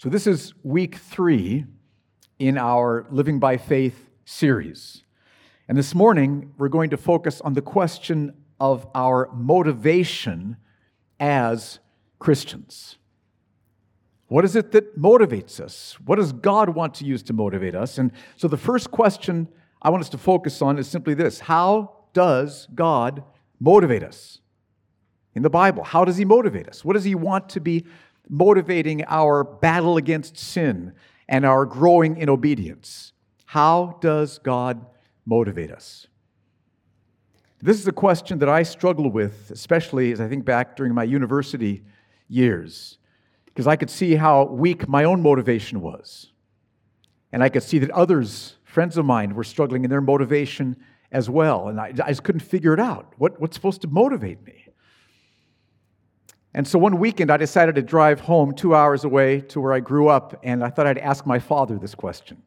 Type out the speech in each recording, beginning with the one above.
So, this is week three in our Living by Faith series. And this morning, we're going to focus on the question of our motivation as Christians. What is it that motivates us? What does God want to use to motivate us? And so, the first question I want us to focus on is simply this How does God motivate us? In the Bible, how does He motivate us? What does He want to be motivating our battle against sin and our growing in obedience. How does God motivate us? This is a question that I struggle with, especially as I think back during my university years, because I could see how weak my own motivation was. And I could see that others, friends of mine, were struggling in their motivation as well. And I, I just couldn't figure it out. What, what's supposed to motivate me? And so one weekend, I decided to drive home two hours away to where I grew up, and I thought I'd ask my father this question.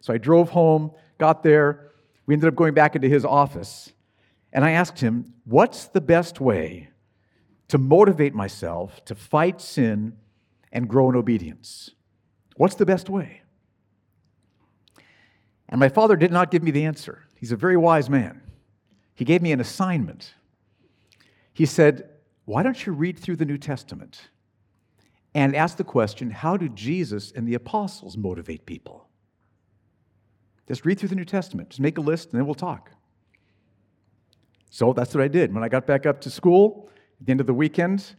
So I drove home, got there, we ended up going back into his office, and I asked him, What's the best way to motivate myself to fight sin and grow in obedience? What's the best way? And my father did not give me the answer. He's a very wise man. He gave me an assignment. He said, why don't you read through the New Testament and ask the question how do Jesus and the apostles motivate people? Just read through the New Testament, just make a list, and then we'll talk. So that's what I did. When I got back up to school at the end of the weekend,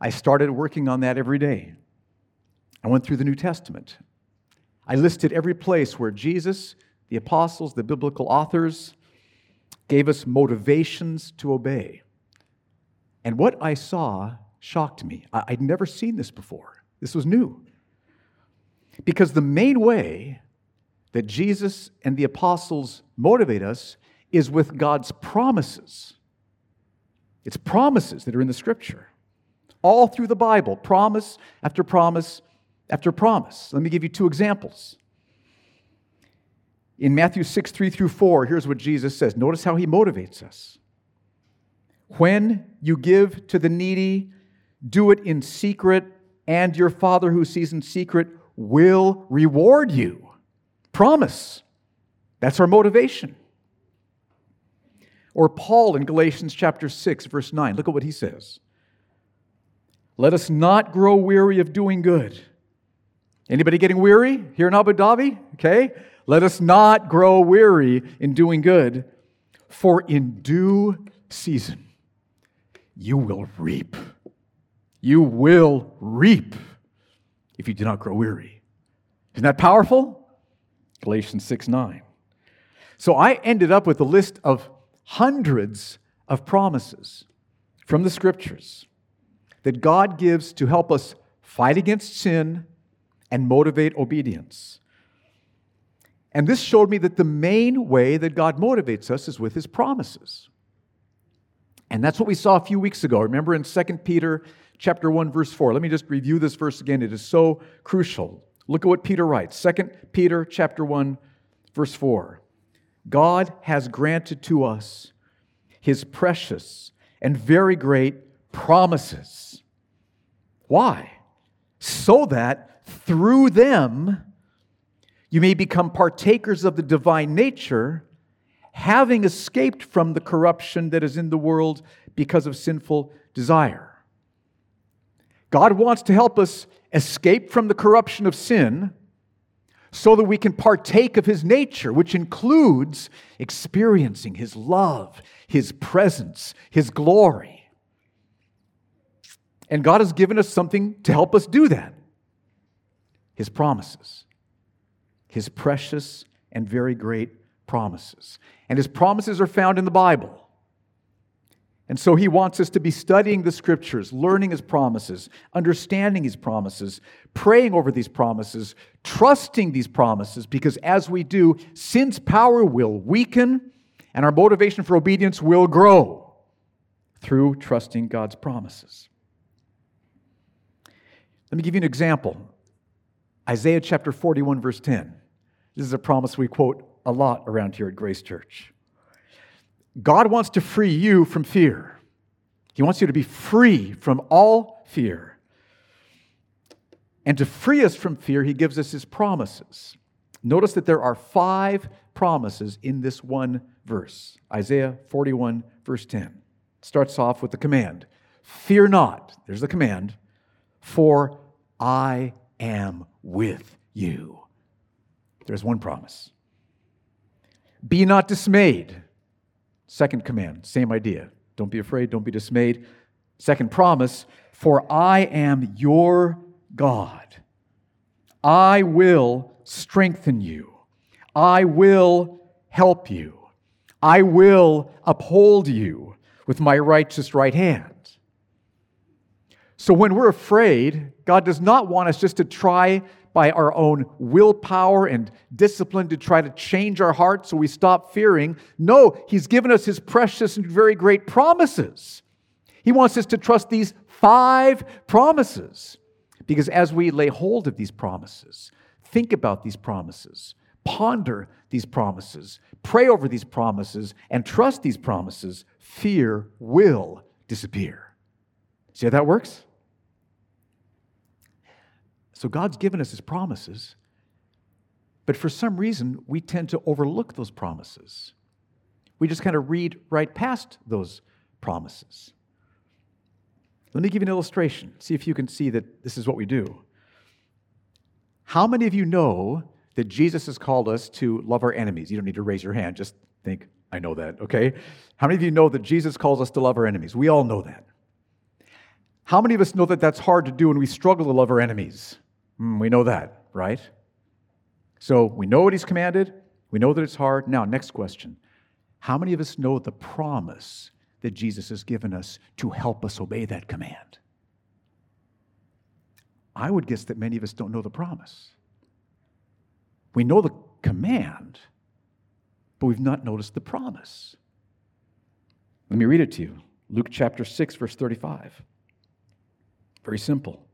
I started working on that every day. I went through the New Testament. I listed every place where Jesus, the apostles, the biblical authors gave us motivations to obey. And what I saw shocked me. I'd never seen this before. This was new. Because the main way that Jesus and the apostles motivate us is with God's promises. It's promises that are in the scripture. All through the Bible, promise after promise after promise. Let me give you two examples. In Matthew 6, 3 through 4, here's what Jesus says. Notice how he motivates us. When you give to the needy, do it in secret, and your Father who sees in secret will reward you. Promise. That's our motivation. Or Paul in Galatians chapter 6 verse 9. Look at what he says. Let us not grow weary of doing good. Anybody getting weary here in Abu Dhabi? Okay? Let us not grow weary in doing good, for in due season you will reap. You will reap if you do not grow weary. Isn't that powerful? Galatians 6 9. So I ended up with a list of hundreds of promises from the scriptures that God gives to help us fight against sin and motivate obedience. And this showed me that the main way that God motivates us is with his promises. And that's what we saw a few weeks ago. Remember in 2 Peter chapter 1 verse 4. Let me just review this verse again. It is so crucial. Look at what Peter writes. 2 Peter chapter 1 verse 4. God has granted to us his precious and very great promises. Why? So that through them you may become partakers of the divine nature having escaped from the corruption that is in the world because of sinful desire. God wants to help us escape from the corruption of sin so that we can partake of His nature, which includes experiencing His love, His presence, His glory. And God has given us something to help us do that His promises, His precious and very great promises. And his promises are found in the Bible. And so he wants us to be studying the scriptures, learning his promises, understanding his promises, praying over these promises, trusting these promises, because as we do, sin's power will weaken and our motivation for obedience will grow through trusting God's promises. Let me give you an example Isaiah chapter 41, verse 10. This is a promise we quote a lot around here at Grace Church. God wants to free you from fear. He wants you to be free from all fear. And to free us from fear, he gives us his promises. Notice that there are five promises in this one verse Isaiah 41, verse 10. It starts off with the command Fear not, there's the command, for I am with you. There's one promise. Be not dismayed. Second command, same idea. Don't be afraid, don't be dismayed. Second promise, for I am your God. I will strengthen you. I will help you. I will uphold you with my righteous right hand. So when we're afraid, God does not want us just to try by our own willpower and discipline to try to change our hearts so we stop fearing. No, He's given us His precious and very great promises. He wants us to trust these five promises. Because as we lay hold of these promises, think about these promises, ponder these promises, pray over these promises, and trust these promises, fear will disappear. See how that works? So God's given us his promises, but for some reason, we tend to overlook those promises. We just kind of read right past those promises. Let me give you an illustration. See if you can see that this is what we do. How many of you know that Jesus has called us to love our enemies? You don't need to raise your hand, just think, I know that, okay? How many of you know that Jesus calls us to love our enemies? We all know that. How many of us know that that's hard to do and we struggle to love our enemies? Mm, we know that, right? So we know what he's commanded. We know that it's hard. Now, next question. How many of us know the promise that Jesus has given us to help us obey that command? I would guess that many of us don't know the promise. We know the command, but we've not noticed the promise. Let me read it to you Luke chapter 6, verse 35. Very simple.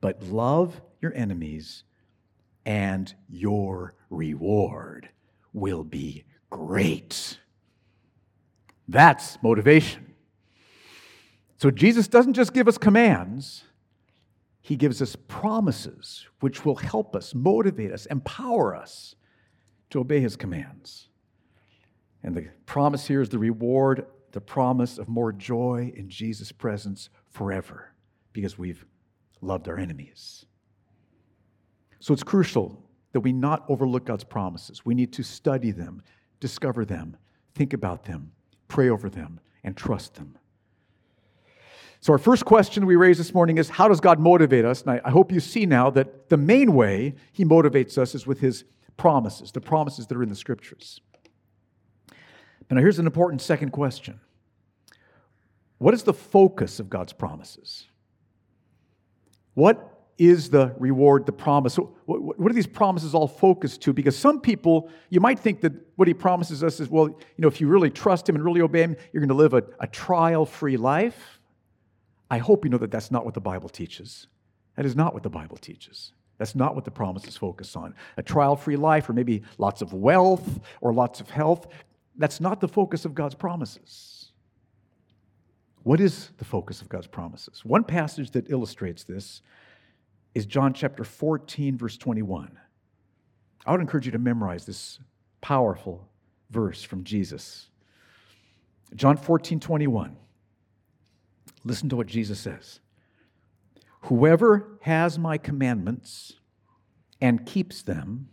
But love your enemies, and your reward will be great. That's motivation. So Jesus doesn't just give us commands, he gives us promises which will help us, motivate us, empower us to obey his commands. And the promise here is the reward, the promise of more joy in Jesus' presence forever because we've loved our enemies. So it's crucial that we not overlook God's promises. We need to study them, discover them, think about them, pray over them, and trust them. So, our first question we raise this morning is how does God motivate us? And I, hope you see now that the main way He motivates us is with His promises, the promises that are in the scriptures. But now, here's an important second question What is the focus of God's promises? What is the reward, the promise. What, are these promises all focused to? Because some people, you might think that what he promises us is, well, you know, if you really trust him and really obey him, you're going to live a, a trial free life. I hope you know that that's not what the Bible teaches. That is not what the Bible teaches. That's not what the promises focus on. A trial free life, or maybe lots of wealth or lots of health. That's not the focus of God's promises. What is the focus of God's promises? One passage that illustrates this is John chapter 14, verse 21. I would encourage you to memorize this powerful verse from Jesus. John 14, 21. Listen to what Jesus says Whoever has my commandments and keeps them,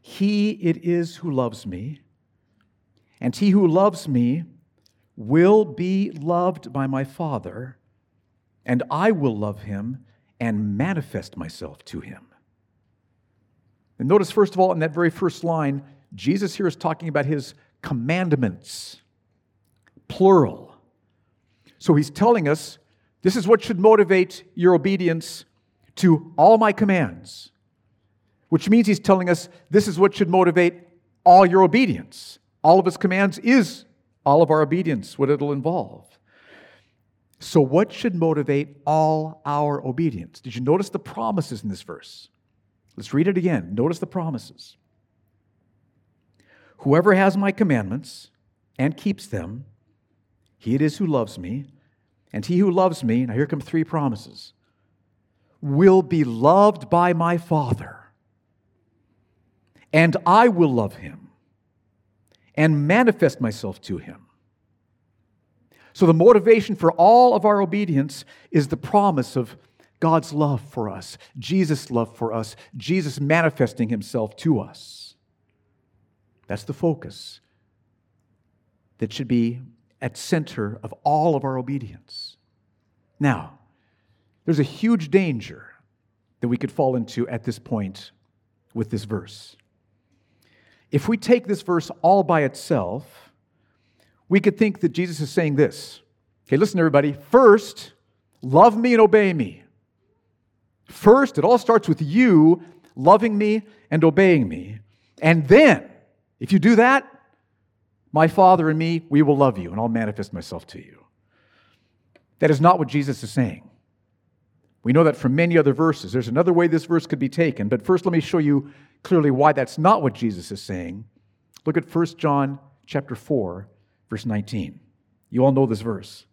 he it is who loves me, and he who loves me will be loved by my Father, and I will love him and manifest myself to him. And notice, first of all, in that very first line, Jesus here is talking about his commandments, plural. So he's telling us this is what should motivate your obedience to all my commands, which means he's telling us this is what should motivate all your obedience. All of his commands is all of our obedience, what it'll involve. So, what should motivate all our obedience? Did you notice the promises in this verse? Let's read it again. Notice the promises. Whoever has my commandments and keeps them, he it is who loves me. And he who loves me, now here come three promises, will be loved by my Father, and I will love him and manifest myself to him. So, the motivation for all of our obedience is the promise of God's love for us, Jesus' love for us, Jesus manifesting himself to us. That's the focus that should be at center of all of our obedience. Now, there's a huge danger that we could fall into at this point with this verse. If we take this verse all by itself, we could think that Jesus is saying this. Okay, listen, everybody. First, love me and obey me. First, it all starts with you loving me and obeying me. And then, if you do that, my Father and me, we will love you, and I'll manifest myself to you. That is not what Jesus is saying. We know that from many other verses. There's another way this verse could be taken, but first let me show you clearly why that's not what Jesus is saying. Look at 1 John chapter 4, verse 19. You all know this verse.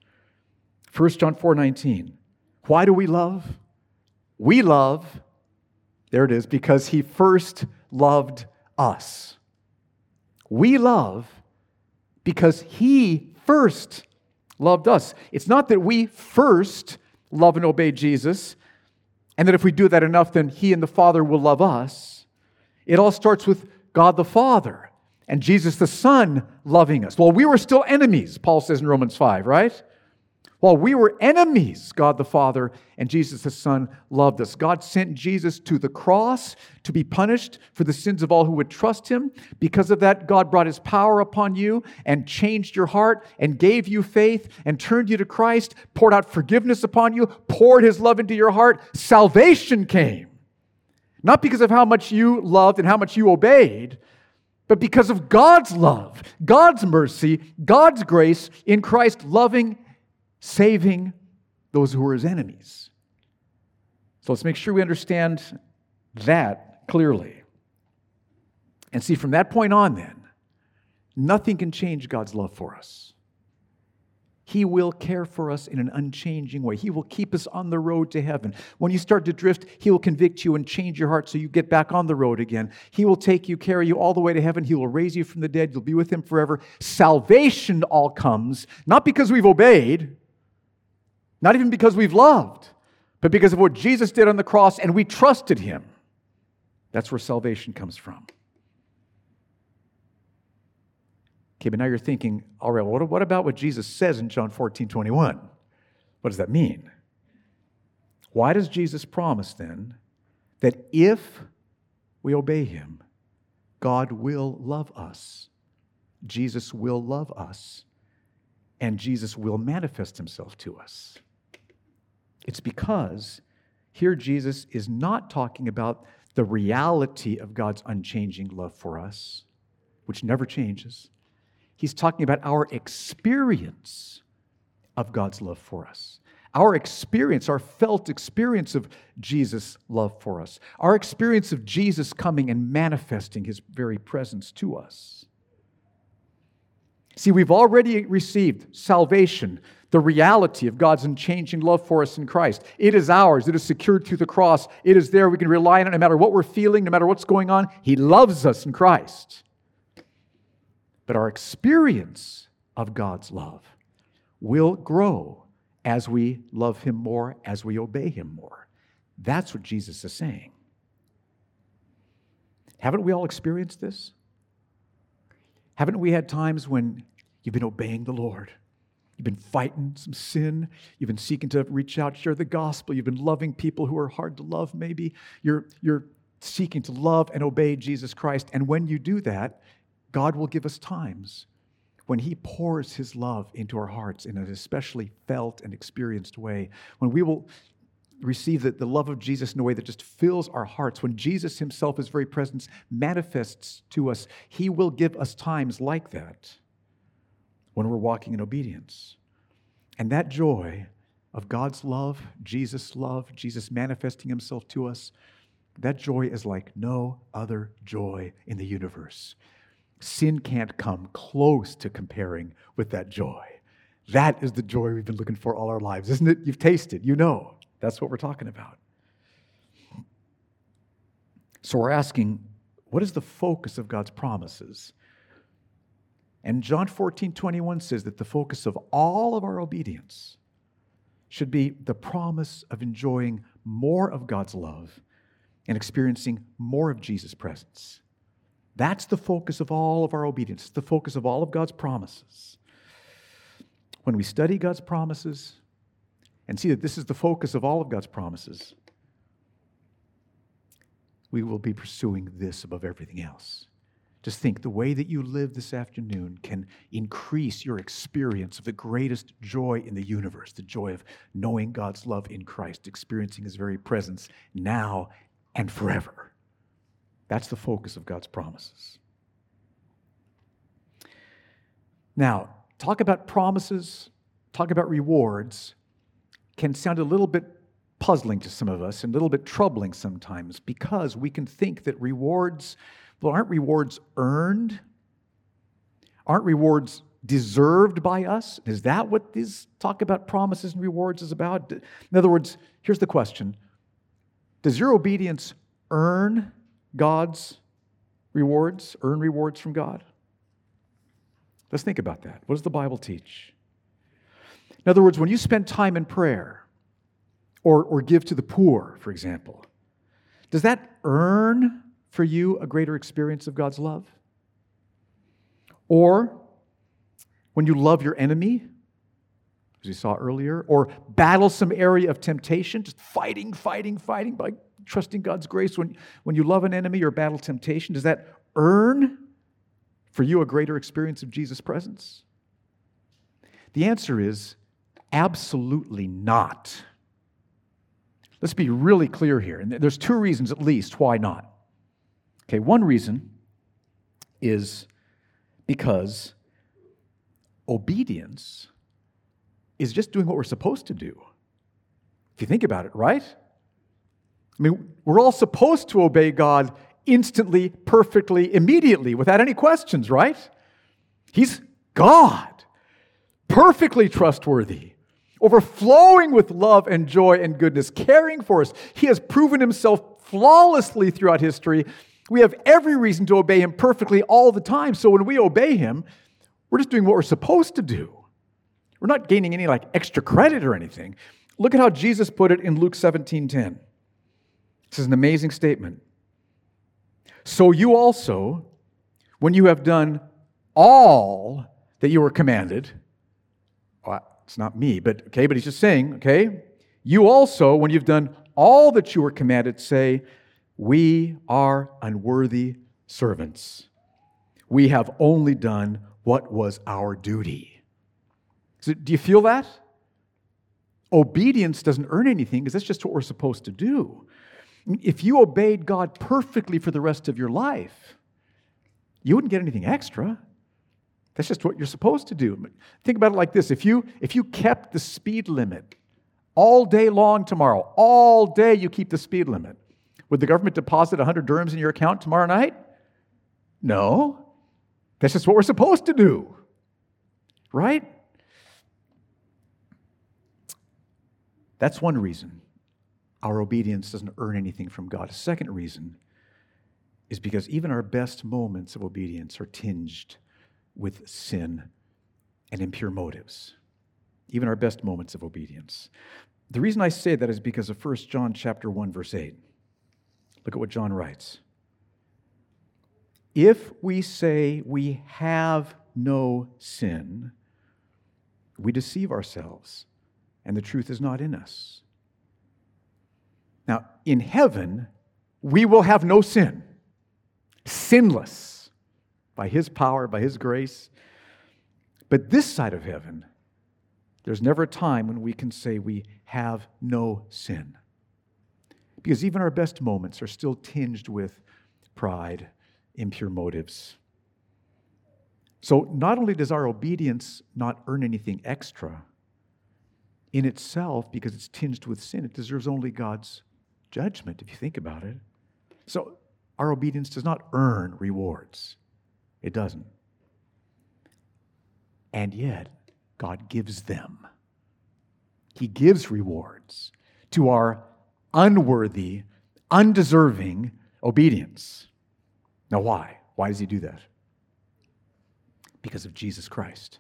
1 John 4, 19. Why do we love? We love, there it is, because he first loved us. We love because he first loved us. It's not that we first love and obey Jesus, and that if we do that enough, then he and the Father will love us. It all starts with God the Father and Jesus the Son loving us. While we were still enemies, Paul says in Romans 5, right? While we were enemies, God the Father and Jesus the Son loved us. God sent Jesus to the cross to be punished for the sins of all who would trust him. Because of that, God brought his power upon you and changed your heart and gave you faith and turned you to Christ, poured out forgiveness upon you, poured his love into your heart. Salvation came. Not because of how much you loved and how much you obeyed, but because of God's love, God's mercy, God's grace in Christ loving saving those who were his enemies. So let's make sure we understand that clearly. And see, from that point on, then, nothing can change God's love for us. He will care for us in an unchanging way. He will keep us on the road to heaven. When you start to drift, He will convict you and change your heart so you get back on the road again. He will take you, carry you all the way to heaven. He will raise you from the dead. You'll be with Him forever. Salvation all comes, not because we've obeyed, not even because we've loved, but because of what Jesus did on the cross and we trusted him. That's where salvation comes from. Okay, but now you're thinking, all right, well, what about what Jesus says in John 14, 21? What does that mean? Why does Jesus promise then that if we obey him, God will love us? Jesus will love us, and Jesus will manifest himself to us. It's because here Jesus is not talking about the reality of God's unchanging love for us, which never changes. He's talking about our experience of God's love for us. Our experience, our felt experience of Jesus' love for us. Our experience of Jesus coming and manifesting his very presence to us. See, we've already received salvation the reality of God's unchanging love for us in Christ. It is ours. It is secured through the cross. It is there. We can rely on it no matter what we're feeling, no matter what's going on. He loves us in Christ. But our experience of God's love will grow as we love Him more, as we obey Him more. That's what Jesus is saying. Haven't we all experienced this? Haven't we had times when you've been obeying the Lord? You've been fighting some sin. You've been seeking to reach out, share the gospel. You've been loving people who are hard to love, maybe. You're, you're seeking to love and obey Jesus Christ. And when you do that, God will give us times when He pours His love into our hearts in an especially felt and experienced way, when we will receive the, the love of Jesus in a way that just fills our hearts, when Jesus Himself, His very presence, manifests to us, He will give us times like that when we're walking in obedience. And that joy of God's love, Jesus' love, Jesus manifesting himself to us, that joy is like no other joy in the universe. Sin can't come close to comparing with that joy. That is the joy we've been looking for all our lives, isn't it? You've tasted, you know. That's what we're talking about. So we're asking, what is the focus of God's promises? And John 14, 21 says that the focus of all of our obedience should be the promise of enjoying more of God's love and experiencing more of Jesus' presence. That's the focus of all of our obedience, it's the focus of all of God's promises. When we study God's promises and see that this is the focus of all of God's promises, we will be pursuing this above everything else. Just think the way that you live this afternoon can increase your experience of the greatest joy in the universe the joy of knowing God's love in Christ, experiencing His very presence now and forever. That's the focus of God's promises. Now, talk about promises, talk about rewards can sound a little bit puzzling to some of us and a little bit troubling sometimes because we can think that rewards well, aren't rewards earned? Aren't rewards deserved by us? Is that what this talk about promises and rewards is about? In other words, here's the question Does your obedience earn God's rewards, earn rewards from God? Let's think about that. What does the Bible teach? In other words, when you spend time in prayer or, or give to the poor, for example, does that earn for you a greater experience of God's love? Or when you love your enemy, as we saw earlier, or battle some area of temptation, just fighting, fighting, fighting by trusting God's grace. When, when you love an enemy or battle temptation, does that earn for you a greater experience of Jesus' presence? The answer is absolutely not. Let's be really clear here. And there's two reasons at least why not. Okay, one reason is because obedience is just doing what we're supposed to do. If you think about it, right? I mean, we're all supposed to obey God instantly, perfectly, immediately, without any questions, right? He's God, perfectly trustworthy, overflowing with love and joy and goodness, caring for us. He has proven himself flawlessly throughout history, we have every reason to obey him perfectly all the time. So when we obey him, we're just doing what we're supposed to do. We're not gaining any like extra credit or anything. Look at how Jesus put it in Luke 17:10. This is an amazing statement. So you also, when you have done all that you were commanded, well, it's not me, but okay, but he's just saying, okay, you also, when you've done all that you were commanded, say, we are unworthy servants. We have only done what was our duty. So, do you feel that? Obedience doesn't earn anything because that's just what we're supposed to do. If you obeyed God perfectly for the rest of your life, you wouldn't get anything extra. That's just what you're supposed to do. Think about it like this if you, if you kept the speed limit all day long tomorrow, all day you keep the speed limit, would the government deposit 100 dirhams in your account tomorrow night? No. That's just what we're supposed to do. Right? That's one reason our obedience doesn't earn anything from God. A second reason is because even our best moments of obedience are tinged with sin and impure motives. Even our best moments of obedience. The reason I say that is because of 1 John chapter 1 verse 8. Look at what John writes. If we say we have no sin, we deceive ourselves, and the truth is not in us. Now, in heaven, we will have no sin, sinless by His power, by His grace. But this side of heaven, there's never a time when we can say we have no sin. Because even our best moments are still tinged with pride, impure motives. So, not only does our obedience not earn anything extra in itself because it's tinged with sin, it deserves only God's judgment, if you think about it. So, our obedience does not earn rewards, it doesn't. And yet, God gives them. He gives rewards to our unworthy, undeserving obedience. Now, why? Why does he do that? Because of Jesus Christ.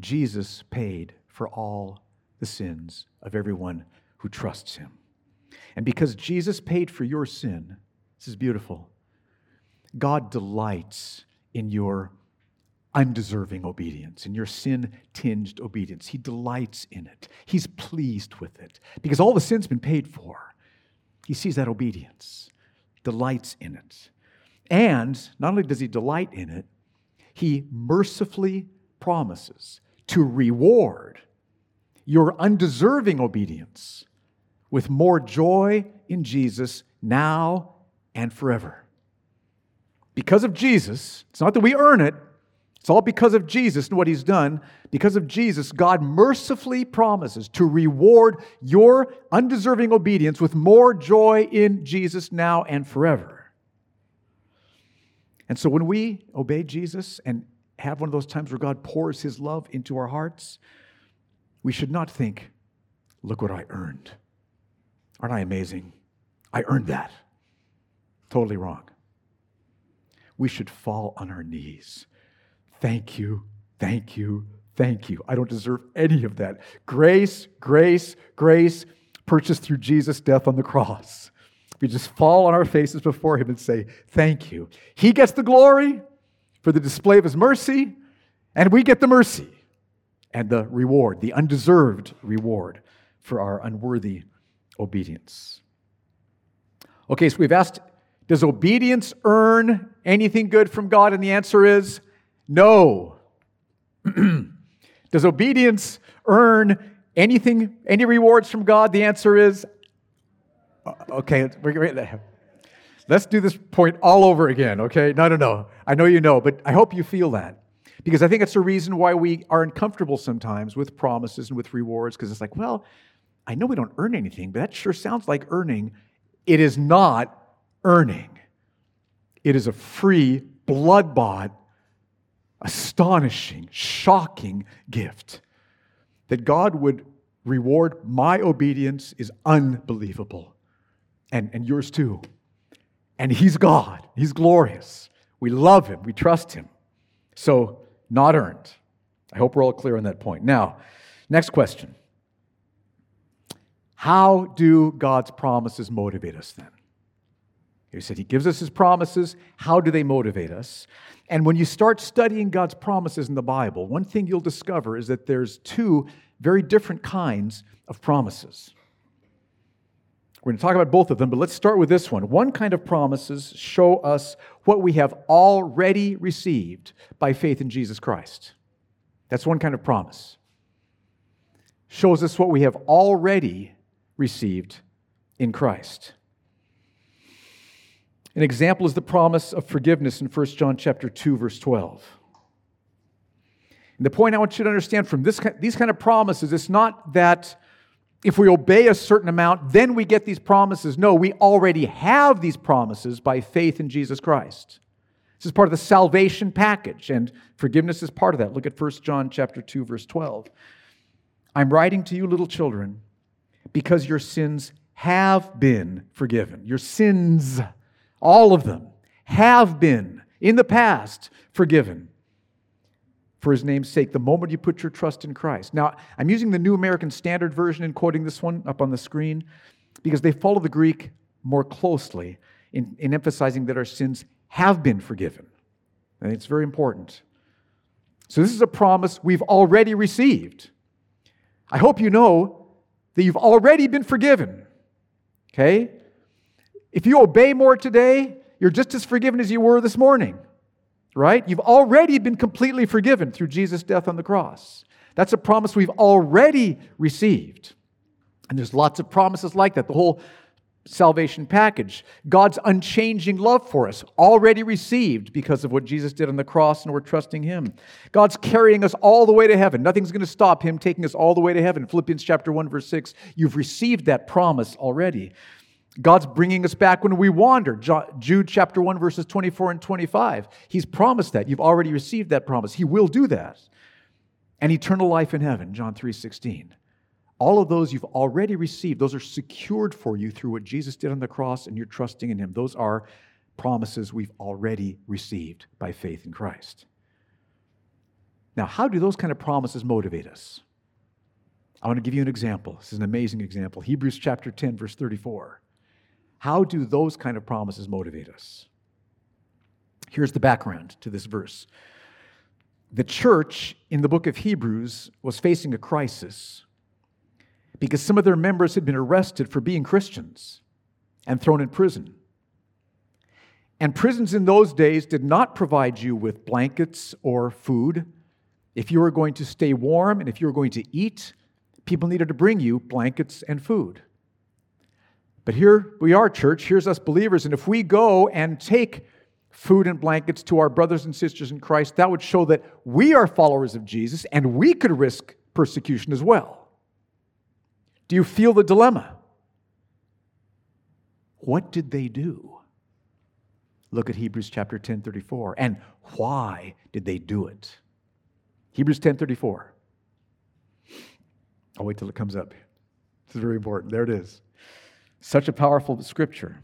Jesus paid for all the sins of everyone who trusts him. And because Jesus paid for your sin, this is beautiful, God delights in your undeserving obedience, in your sin tinged obedience. He delights in it, He's pleased with it because all the sin's been paid for. He sees that obedience, delights in it. And not only does He delight in it, He mercifully promises to reward your undeserving obedience with more joy in Jesus now and forever. Because of Jesus, it's not that we earn it, it's all because of Jesus and what he's done. Because of Jesus, God mercifully promises to reward your undeserving obedience with more joy in Jesus now and forever. And so when we obey Jesus and have one of those times where God pours his love into our hearts, we should not think, look what I earned. Aren't I amazing? I earned that. Totally wrong. We should fall on our knees. Thank you, thank you, thank you. I don't deserve any of that. Grace, grace, grace, purchased through Jesus' death on the cross. We just fall on our faces before Him and say, Thank you. He gets the glory for the display of His mercy, and we get the mercy and the reward, the undeserved reward for our unworthy obedience. Okay, so we've asked Does obedience earn anything good from God? And the answer is no. Does obedience earn anything, any rewards from God? The answer is uh, okay. Let's do this point all over again, okay? No, no, no. I know you know, but I hope you feel that. Because I think it's a reason why we are uncomfortable sometimes with promises and with rewards, because it's like, well, I know we don't earn anything, but that sure sounds like earning. It is not earning, it is a free, blood bought, astonishing, shocking gift. That God would reward my obedience is unbelievable, and, and yours too. And He's God, He's glorious. We love Him, we trust Him. So, not earned. I hope we're all clear on that point. Now, next question How do God's promises motivate us then? He said He gives us His promises. How do they motivate us? And when you start studying God's promises in the Bible, one thing you'll discover is that there's two very different kinds of promises. We're going to talk about both of them, but let's start with this one. One kind of promises show us what we have already received by faith in Jesus Christ. That's one kind of promise. Shows us what we have already received in Christ. An example is the promise of forgiveness in 1 John chapter 2 verse 12. And the point I want you to understand from this, these kind of promises, it's not that if we obey a certain amount, then we get these promises. No, we already have these promises by faith in Jesus Christ. This is part of the salvation package, and forgiveness is part of that. Look at 1 John chapter 2, verse 12. I'm writing to you, little children, because your sins have been forgiven. Your sins, all of them, have been in the past forgiven for his name's sake the moment you put your trust in Christ. Now, I'm using the New American Standard Version and quoting this one up on the screen because they follow the Greek more closely in, in emphasizing that our sins have been forgiven. And it's very important. So, this is a promise we've already received. I hope you know that you've already been forgiven. Okay? If you obey more today, you're just as forgiven as you were this morning right? You've already been completely forgiven through Jesus' death on the cross. That's a promise we've already received. And there's lots of promises like that. The whole salvation package. God's unchanging love for us, already received because of what Jesus did on the cross, and we're trusting Him. God's carrying us all the way to heaven. Nothing's going to stop Him taking us all the way to heaven. Philippians chapter 1, verse 6. You've received that promise already. God's bringing us back when we wander. Jude chapter 1, verses 24 and 25. He's promised that. You've already received that promise. He will do that. And eternal life in heaven, John 3 16. All of those you've already received, those are secured for you through what Jesus did on the cross and you're trusting in Him. Those are promises we've already received by faith in Christ. Now, how do those kind of promises motivate us? I want to give you an example. This is an amazing example. Hebrews chapter 10, verse 34. How do those kind of promises motivate us? Here's the background to this verse. The church in the book of Hebrews was facing a crisis because some of their members had been arrested for being Christians and thrown in prison. And prisons in those days did not provide you with blankets or food. If you were going to stay warm and if you were going to eat, people needed to bring you blankets and food. But here we are, church, here's us believers, and if we go and take food and blankets to our brothers and sisters in Christ, that would show that we are followers of Jesus and we could risk persecution as well. Do you feel the dilemma? What did they do? Look at Hebrews chapter 10 34. And why did they do it? Hebrews 10 34. I'll wait till it comes up. This is very important. There it is. Such a powerful scripture.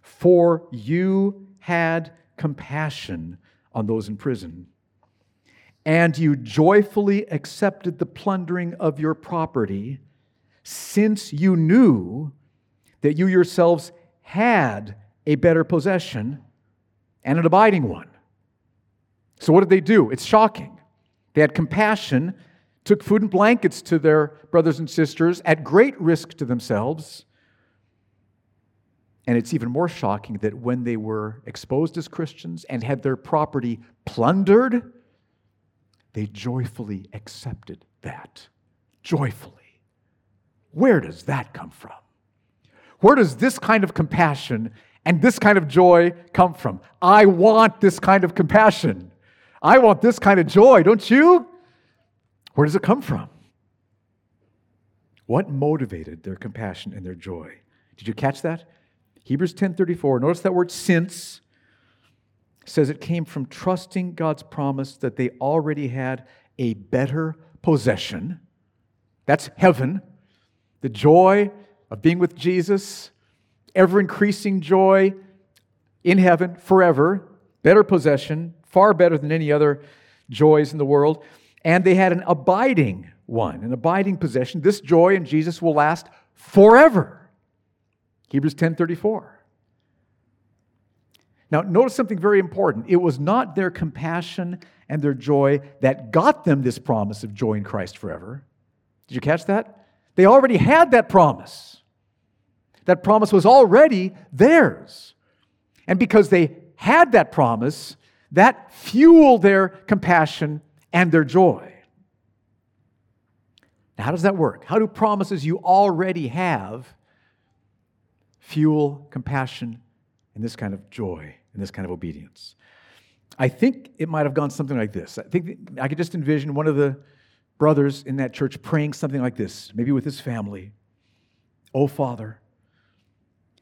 For you had compassion on those in prison, and you joyfully accepted the plundering of your property since you knew that you yourselves had a better possession and an abiding one. So, what did they do? It's shocking. They had compassion, took food and blankets to their brothers and sisters at great risk to themselves. And it's even more shocking that when they were exposed as Christians and had their property plundered, they joyfully accepted that. Joyfully. Where does that come from? Where does this kind of compassion and this kind of joy come from? I want this kind of compassion. I want this kind of joy, don't you? Where does it come from? What motivated their compassion and their joy? Did you catch that? Hebrews 10:34. Notice that word since says it came from trusting God's promise that they already had a better possession. That's heaven the joy of being with Jesus, ever increasing joy in heaven forever, better possession, far better than any other joys in the world. And they had an abiding one, an abiding possession. This joy in Jesus will last forever. Hebrews 10:34. Now, notice something very important. It was not their compassion and their joy that got them this promise of joy in Christ forever. Did you catch that? They already had that promise. That promise was already theirs. And because they had that promise, that fueled their compassion and their joy. Now, how does that work? How do promises you already have fuel compassion and this kind of joy and this kind of obedience? I think it might have gone something like this. I think I could just envision one of the brothers in that church praying something like this, maybe with his family Oh, Father,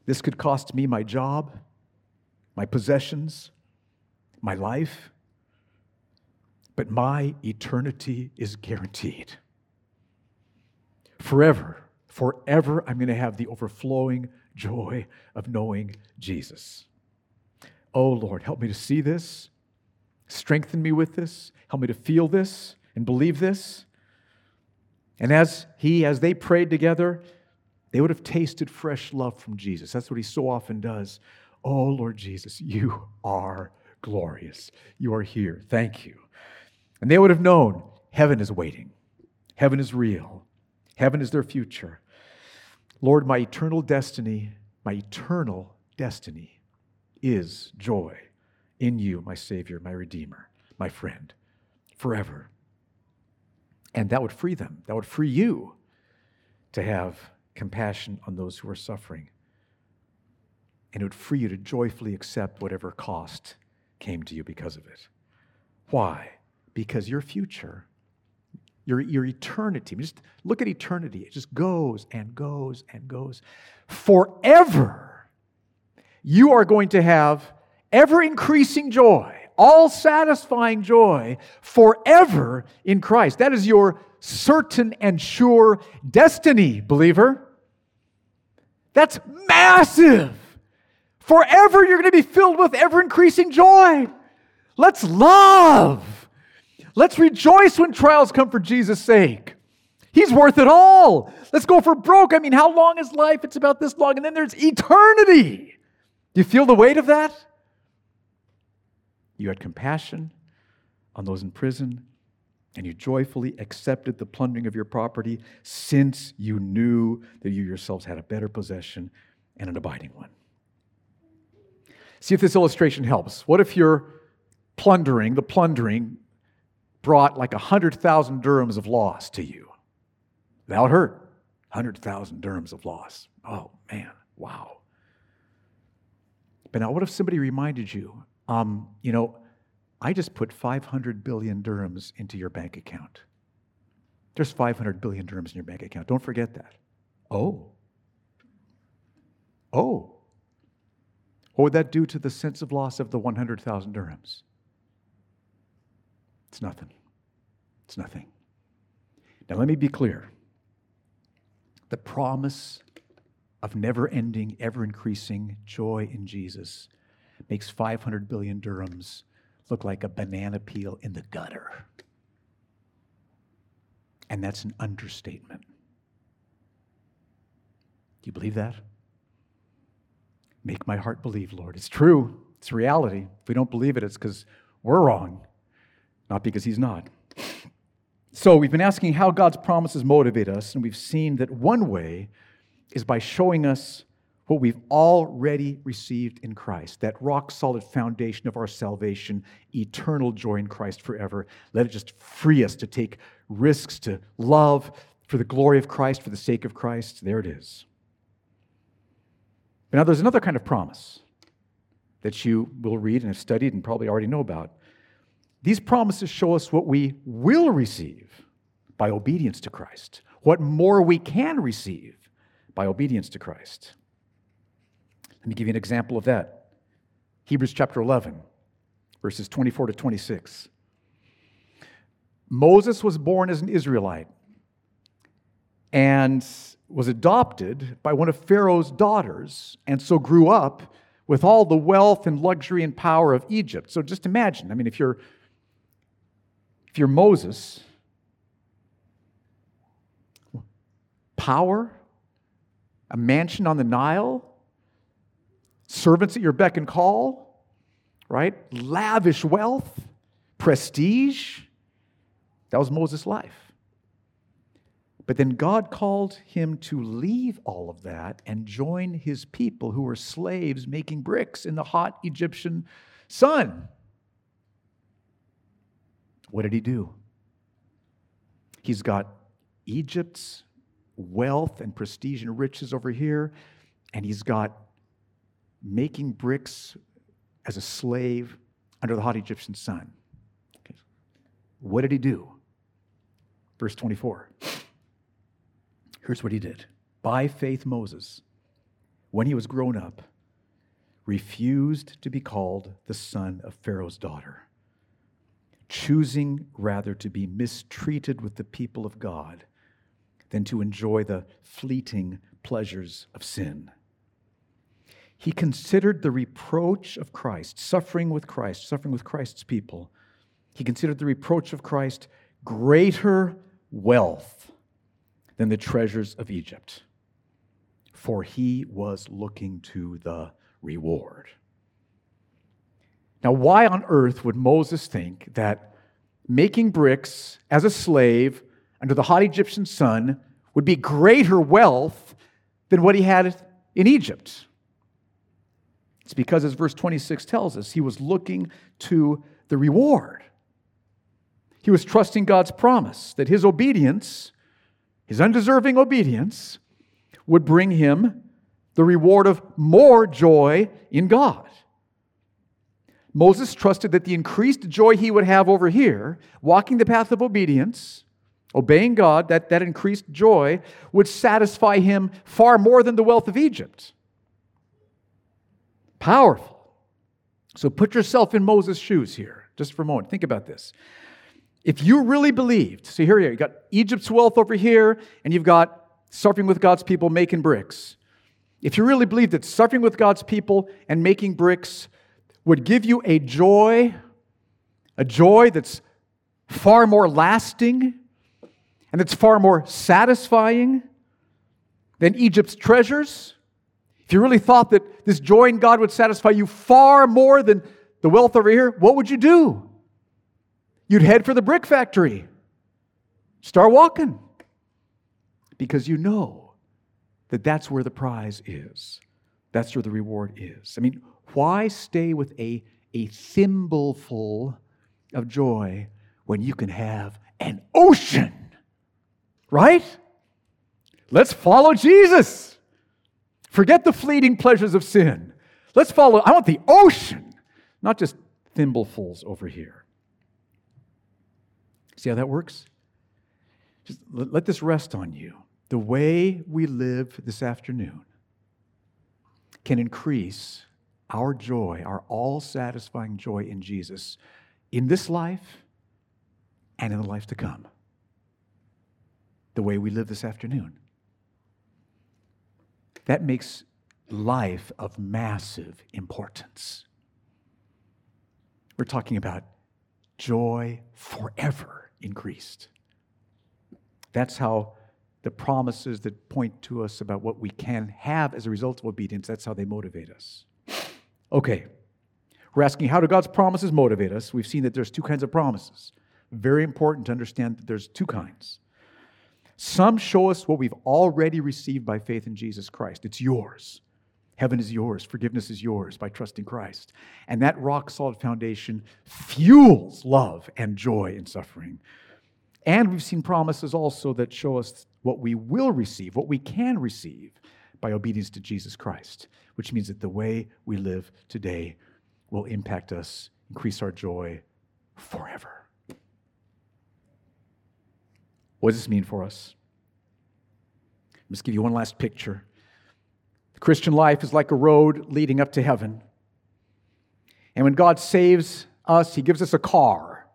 this could cost me my job, my possessions, my life, but my eternity is guaranteed. Forever, forever, I'm going to have the overflowing joy of knowing Jesus. Oh, Lord, help me to see this. Strengthen me with this. Help me to feel this and believe this. And as he, as they prayed together, they would have tasted fresh love from Jesus. That's what he so often does. Oh, Lord Jesus, you are glorious. You are here. Thank you. And they would have known heaven is waiting, heaven is real, heaven is their future. Lord, my eternal destiny, my eternal destiny is joy in you, my Savior, my Redeemer, my friend, forever. And that would free them. That would free you to have compassion on those who are suffering. And it would free you to joyfully accept whatever cost came to you because of it. Why? Because your future, your, your eternity, just look at eternity, it just goes and goes and goes. Forever, you are going to have ever increasing joy all satisfying joy forever in Christ. That is your certain and sure destiny, believer. That's massive. Forever, you're going to be filled with ever increasing joy. Let's love. Let's rejoice when trials come for Jesus' sake. He's worth it all. Let's go for broke. I mean, how long is life? It's about this long. And then there's eternity. Do you feel the weight of that? You had compassion on those in prison, and you joyfully accepted the plundering of your property since you knew that you yourselves had a better possession and an abiding one. See if this illustration helps. What if your plundering, the plundering, brought like 100,000 dirhams of loss to you? That would hurt. 100,000 dirhams of loss. Oh, man, wow. But now, what if somebody reminded you, um, you know, I just put 500 billion dirhams into your bank account. There's 500 billion dirhams in your bank account. Don't forget that. Oh. Oh. What would that do to the sense of loss of the 100,000 dirhams? It's nothing. It's nothing. Now, let me be clear. The promise of never ending, ever increasing joy in Jesus makes 500 billion dirhams look like a banana peel in the gutter. And that's an understatement. Do you believe that? Make my heart believe, Lord. It's true, it's reality. If we don't believe it, it's because we're wrong, not because He's not. So, we've been asking how God's promises motivate us, and we've seen that one way is by showing us what we've already received in Christ, that rock solid foundation of our salvation, eternal joy in Christ forever. Let it just free us to take risks, to love for the glory of Christ, for the sake of Christ. There it is. But now there's another kind of promise that you will read and have studied and probably already know about. These promises show us what we will receive by obedience to Christ, what more we can receive by obedience to Christ. Let me give you an example of that. Hebrews chapter 11, verses 24 to 26. Moses was born as an Israelite and was adopted by one of Pharaoh's daughters, and so grew up with all the wealth and luxury and power of Egypt. So just imagine, I mean, if you're if you're Moses, power, a mansion on the Nile, servants at your beck and call, right? Lavish wealth, prestige. That was Moses' life. But then God called him to leave all of that and join his people who were slaves making bricks in the hot Egyptian sun. What did he do? He's got Egypt's wealth and prestige and riches over here, and he's got making bricks as a slave under the hot Egyptian sun. Okay. What did he do? Verse 24. Here's what he did. By faith, Moses, when he was grown up, refused to be called the son of Pharaoh's daughter, choosing rather to be mistreated with the people of God than to enjoy the fleeting pleasures of sin. He considered the reproach of Christ, suffering with Christ, suffering with Christ's people, he considered the reproach of Christ greater wealth than the treasures of Egypt, for he was looking to the reward. Now, why on earth would Moses think that making bricks as a slave under the hot Egyptian sun would be greater wealth than what he had in Egypt? It's because, as verse 26 tells us, he was looking to the reward. He was trusting God's promise that his obedience his undeserving obedience would bring him the reward of more joy in God. Moses trusted that the increased joy he would have over here, walking the path of obedience, obeying God, that, that increased joy would satisfy him far more than the wealth of Egypt. Powerful. So put yourself in Moses' shoes here, just for a moment. Think about this. If you really believed, so here you are, you got Egypt's wealth over here, and you've got suffering with God's people making bricks. If you really believed that suffering with God's people and making bricks would give you a joy, a joy that's far more lasting and that's far more satisfying than Egypt's treasures, if you really thought that this joy in God would satisfy you far more than the wealth over here, what would you do? You'd head for the brick factory. Start walking. Because you know that that's where the prize is. That's where the reward is. I mean, why stay with a, a thimbleful of joy when you can have an ocean? Right? Let's follow Jesus. Forget the fleeting pleasures of sin. Let's follow. I want the ocean, not just thimblefuls over here. See how that works? Just let this rest on you. The way we live this afternoon can increase our joy, our all satisfying joy in Jesus in this life and in the life to come. The way we live this afternoon that makes life of massive importance. We're talking about joy forever increased. That's how the promises that point to us about what we can have as a result of obedience, that's how they motivate us. Okay, we're asking how do God's promises motivate us? We've seen that there's two kinds of promises. Very important to understand that there's two kinds. Some show us what we've already received by faith in Jesus Christ. It's yours. Heaven is yours. Forgiveness is yours by trusting Christ. And that rock solid foundation fuels love and joy in suffering. And we've seen promises also that show us what we will receive, what we can receive by obedience to Jesus Christ, which means that the way we live today will impact us, increase our joy forever. What does this mean for us? Let me just give you one last picture. The Christian life is like a road leading up to heaven. And when God saves us, He gives us a car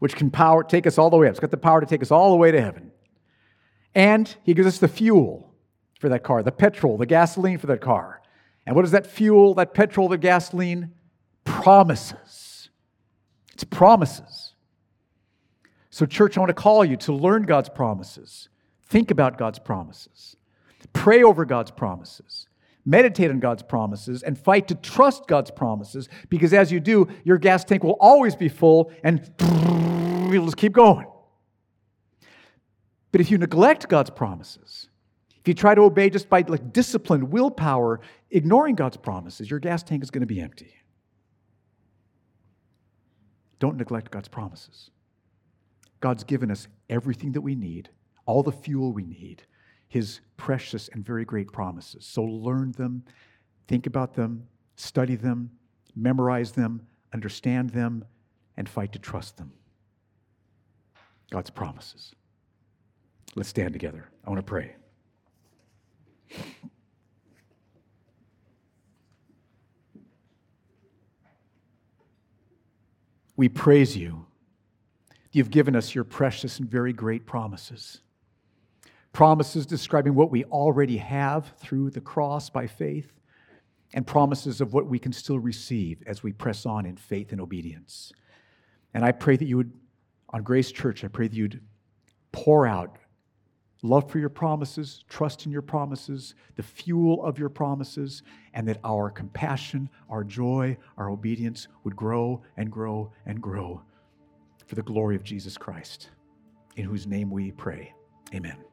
which can power, take us all the way up. It's got the power to take us all the way to heaven. And He gives us the fuel for that car, the petrol, the gasoline for that car. And what is that fuel, that petrol, the gasoline? Promises. It's promises. So, church, I want to call you to learn God's promises, think about God's promises, pray over God's promises, meditate on God's promises, and fight to trust God's promises because as you do, your gas tank will always be full and you'll just keep going. But if you neglect God's promises, if you try to obey just by like disciplined willpower, ignoring God's promises, your gas tank is going to be empty. Don't neglect God's promises. God's given us everything that we need, all the fuel we need, His precious and very great promises. So learn them, think about them, study them, memorize them, understand them, and fight to trust them. God's promises. Let's stand together. I want to pray. We praise you You've given us your precious and very great promises. Promises describing what we already have through the cross by faith, and promises of what we can still receive as we press on in faith and obedience. And I pray that you would, on Grace Church, I pray that you'd pour out love for your promises, trust in your promises, the fuel of your promises, and that our compassion, our joy, our obedience would grow and grow and grow for the glory of Jesus Christ, in whose name we pray. Amen.